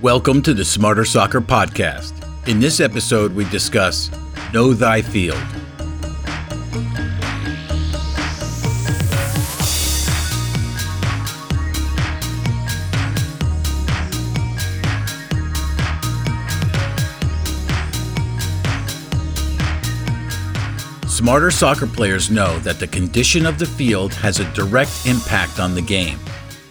Welcome to the Smarter Soccer Podcast. In this episode, we discuss Know Thy Field. Smarter soccer players know that the condition of the field has a direct impact on the game.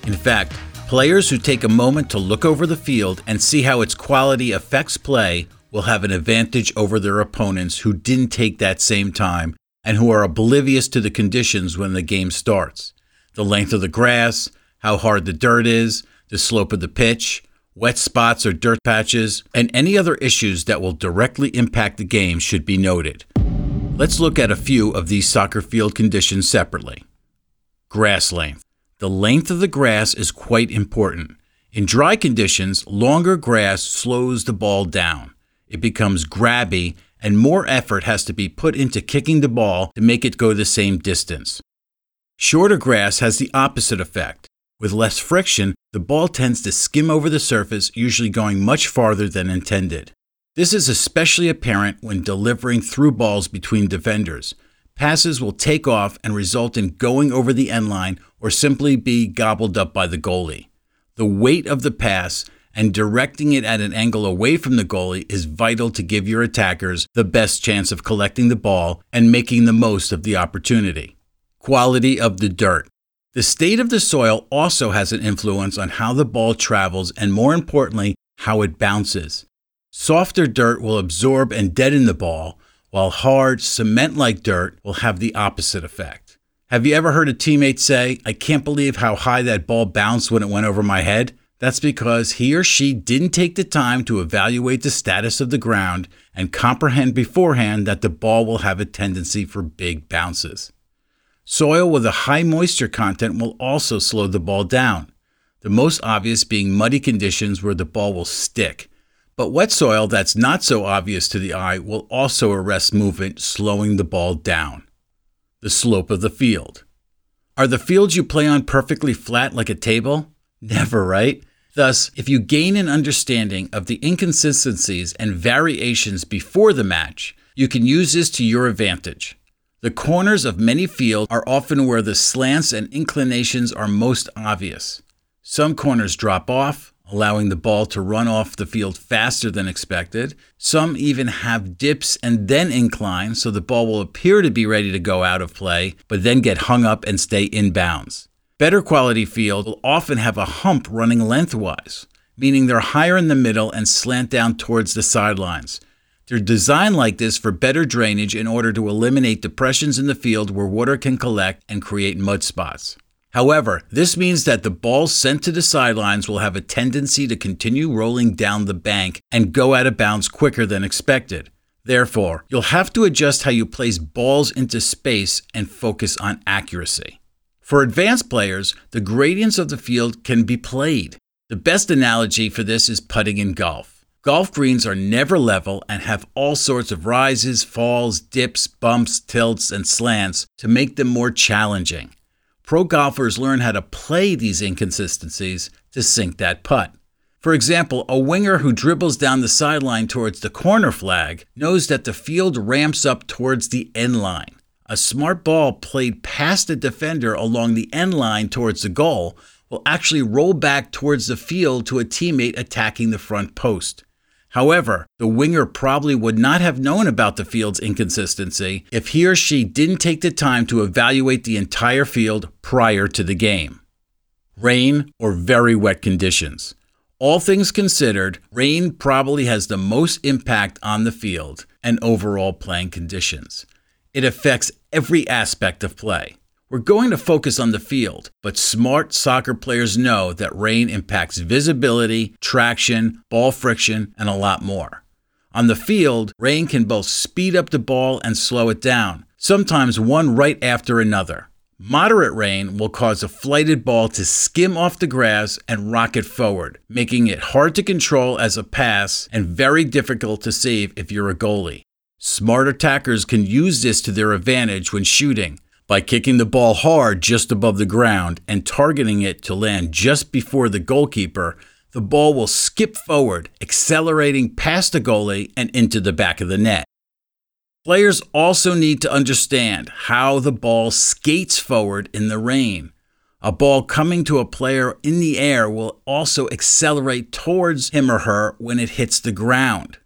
In fact, players who take a moment to look over the field and see how its quality affects play will have an advantage over their opponents who didn't take that same time and who are oblivious to the conditions when the game starts. The length of the grass, how hard the dirt is, the slope of the pitch, wet spots or dirt patches, and any other issues that will directly impact the game should be noted. Let's look at a few of these soccer field conditions separately. Grass length. The length of the grass is quite important. In dry conditions, longer grass slows the ball down. It becomes grabby, and more effort has to be put into kicking the ball to make it go the same distance. Shorter grass has the opposite effect. With less friction, the ball tends to skim over the surface, usually going much farther than intended. This is especially apparent when delivering through balls between defenders. Passes will take off and result in going over the end line or simply be gobbled up by the goalie. The weight of the pass and directing it at an angle away from the goalie is vital to give your attackers the best chance of collecting the ball and making the most of the opportunity. Quality of the dirt. The state of the soil also has an influence on how the ball travels and, more importantly, how it bounces. Softer dirt will absorb and deaden the ball, while hard, cement like dirt will have the opposite effect. Have you ever heard a teammate say, I can't believe how high that ball bounced when it went over my head? That's because he or she didn't take the time to evaluate the status of the ground and comprehend beforehand that the ball will have a tendency for big bounces. Soil with a high moisture content will also slow the ball down, the most obvious being muddy conditions where the ball will stick but wet soil that's not so obvious to the eye will also arrest movement, slowing the ball down. The slope of the field. Are the fields you play on perfectly flat like a table? Never, right? Thus, if you gain an understanding of the inconsistencies and variations before the match, you can use this to your advantage. The corners of many fields are often where the slants and inclinations are most obvious. Some corners drop off, allowing the ball to run off the field faster than expected. Some even have dips and then incline, so the ball will appear to be ready to go out of play, but then get hung up and stay in bounds. Better quality field will often have a hump running lengthwise, meaning they're higher in the middle and slant down towards the sidelines. They're designed like this for better drainage in order to eliminate depressions in the field where water can collect and create mud spots. However, this means that the balls sent to the sidelines will have a tendency to continue rolling down the bank and go out of bounds quicker than expected. Therefore, you'll have to adjust how you place balls into space and focus on accuracy. For advanced players, the gradients of the field can be played. The best analogy for this is putting in golf. Golf greens are never level and have all sorts of rises, falls, dips, bumps, tilts, and slants to make them more challenging. Pro golfers learn how to play these inconsistencies to sink that putt. For example, a winger who dribbles down the sideline towards the corner flag knows that the field ramps up towards the end line. A smart ball played past a defender along the end line towards the goal will actually roll back towards the field to a teammate attacking the front post. However, the winger probably would not have known about the field's inconsistency if he or she didn't take the time to evaluate the entire field prior to the game. Rain or very wet conditions. All things considered, rain probably has the most impact on the field and overall playing conditions. It affects every aspect of play. We're going to focus on the field, but smart soccer players know that rain impacts visibility, traction, ball friction, and a lot more. On the field, rain can both speed up the ball and slow it down, sometimes one right after another. Moderate rain will cause a flighted ball to skim off the grass and rocket forward, making it hard to control as a pass and very difficult to save if you're a goalie. Smart attackers can use this to their advantage when shooting, by kicking the ball hard just above the ground and targeting it to land just before the goalkeeper, the ball will skip forward, accelerating past the goalie and into the back of the net. Players also need to understand how the ball skates forward in the rain. A ball coming to a player in the air will also accelerate towards him or her when it hits the ground.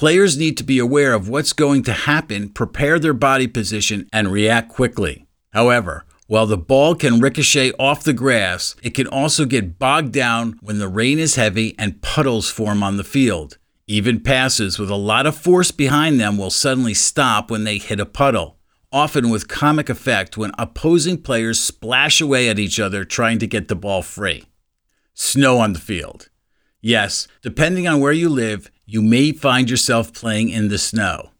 Players need to be aware of what's going to happen, prepare their body position, and react quickly. However, while the ball can ricochet off the grass, it can also get bogged down when the rain is heavy and puddles form on the field. Even passes with a lot of force behind them will suddenly stop when they hit a puddle, often with comic effect when opposing players splash away at each other trying to get the ball free. Snow on the field. Yes, depending on where you live, you may find yourself playing in the snow.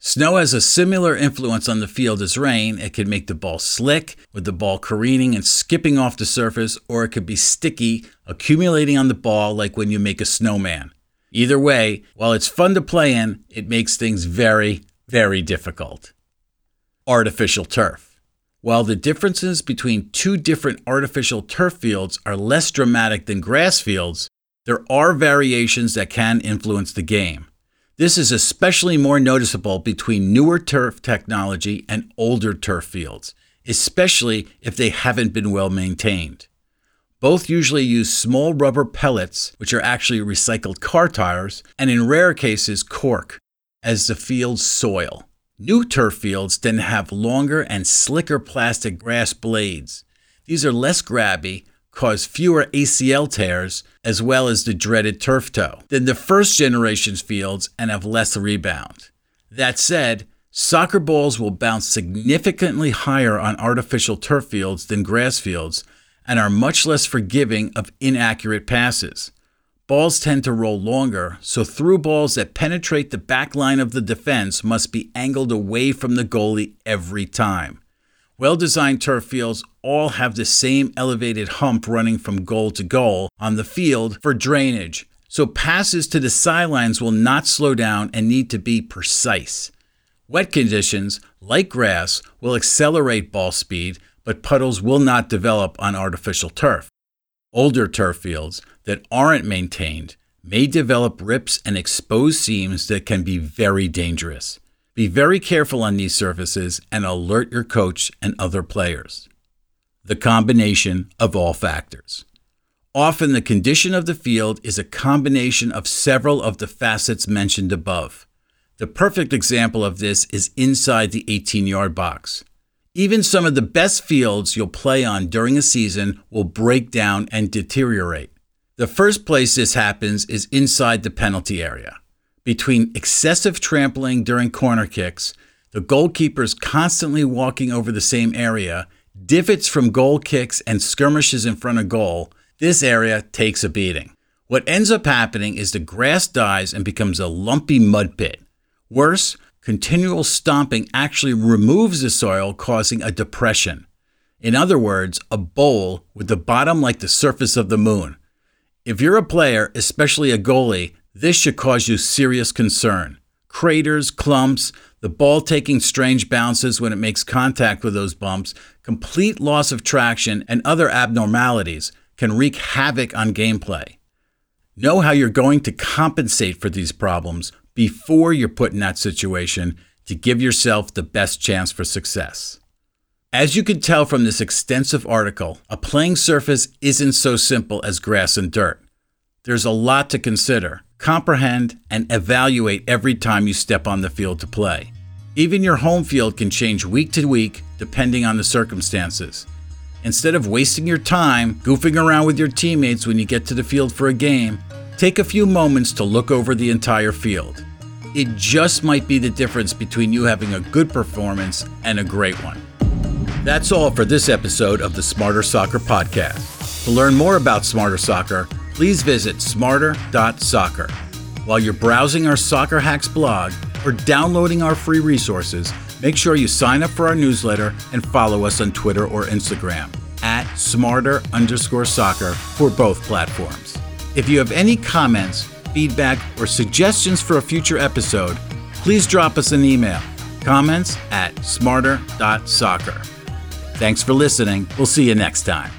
Snow has a similar influence on the field as rain. It can make the ball slick, with the ball careening and skipping off the surface, or it could be sticky, accumulating on the ball like when you make a snowman. Either way, while it's fun to play in, it makes things very, very difficult. Artificial turf. While the differences between two different artificial turf fields are less dramatic than grass fields, there are variations that can influence the game. This is especially more noticeable between newer turf technology and older turf fields, especially if they haven't been well maintained. Both usually use small rubber pellets, which are actually recycled car tires, and in rare cases, cork, as the field's soil. New turf fields tend to have longer and slicker plastic grass blades. These are less grabby, cause fewer ACL tears, as well as the dreaded turf toe, than the first generation's fields and have less rebound. That said, soccer balls will bounce significantly higher on artificial turf fields than grass fields and are much less forgiving of inaccurate passes. Balls tend to roll longer, so through balls that penetrate the back line of the defense must be angled away from the goalie every time. Well designed turf fields all have the same elevated hump running from goal to goal on the field for drainage, so passes to the sidelines will not slow down and need to be precise. Wet conditions, like grass, will accelerate ball speed, but puddles will not develop on artificial turf. Older turf fields that aren't maintained may develop rips and exposed seams that can be very dangerous. Be very careful on these surfaces and alert your coach and other players. The combination of all factors. Often, the condition of the field is a combination of several of the facets mentioned above. The perfect example of this is inside the 18 yard box. Even some of the best fields you'll play on during a season will break down and deteriorate. The first place this happens is inside the penalty area. Between excessive trampling during corner kicks, the goalkeepers constantly walking over the same area, divots from goal kicks, and skirmishes in front of goal, this area takes a beating. What ends up happening is the grass dies and becomes a lumpy mud pit. Worse, continual stomping actually removes the soil, causing a depression. In other words, a bowl with the bottom like the surface of the moon. If you're a player, especially a goalie, this should cause you serious concern. Craters, clumps, the ball taking strange bounces when it makes contact with those bumps, complete loss of traction, and other abnormalities can wreak havoc on gameplay. Know how you're going to compensate for these problems before you're put in that situation to give yourself the best chance for success. As you can tell from this extensive article, a playing surface isn't so simple as grass and dirt. There's a lot to consider, comprehend, and evaluate every time you step on the field to play. Even your home field can change week to week depending on the circumstances. Instead of wasting your time goofing around with your teammates when you get to the field for a game, take a few moments to look over the entire field. It just might be the difference between you having a good performance and a great one. That's all for this episode of the Smarter Soccer Podcast. To learn more about Smarter Soccer, please visit smarter.soccer. While you're browsing our Soccer Hacks blog or downloading our free resources, make sure you sign up for our newsletter and follow us on Twitter or Instagram at smarter underscore soccer for both platforms. If you have any comments, feedback, or suggestions for a future episode, please drop us an email. Comments at smarter.soccer. Thanks for listening. We'll see you next time.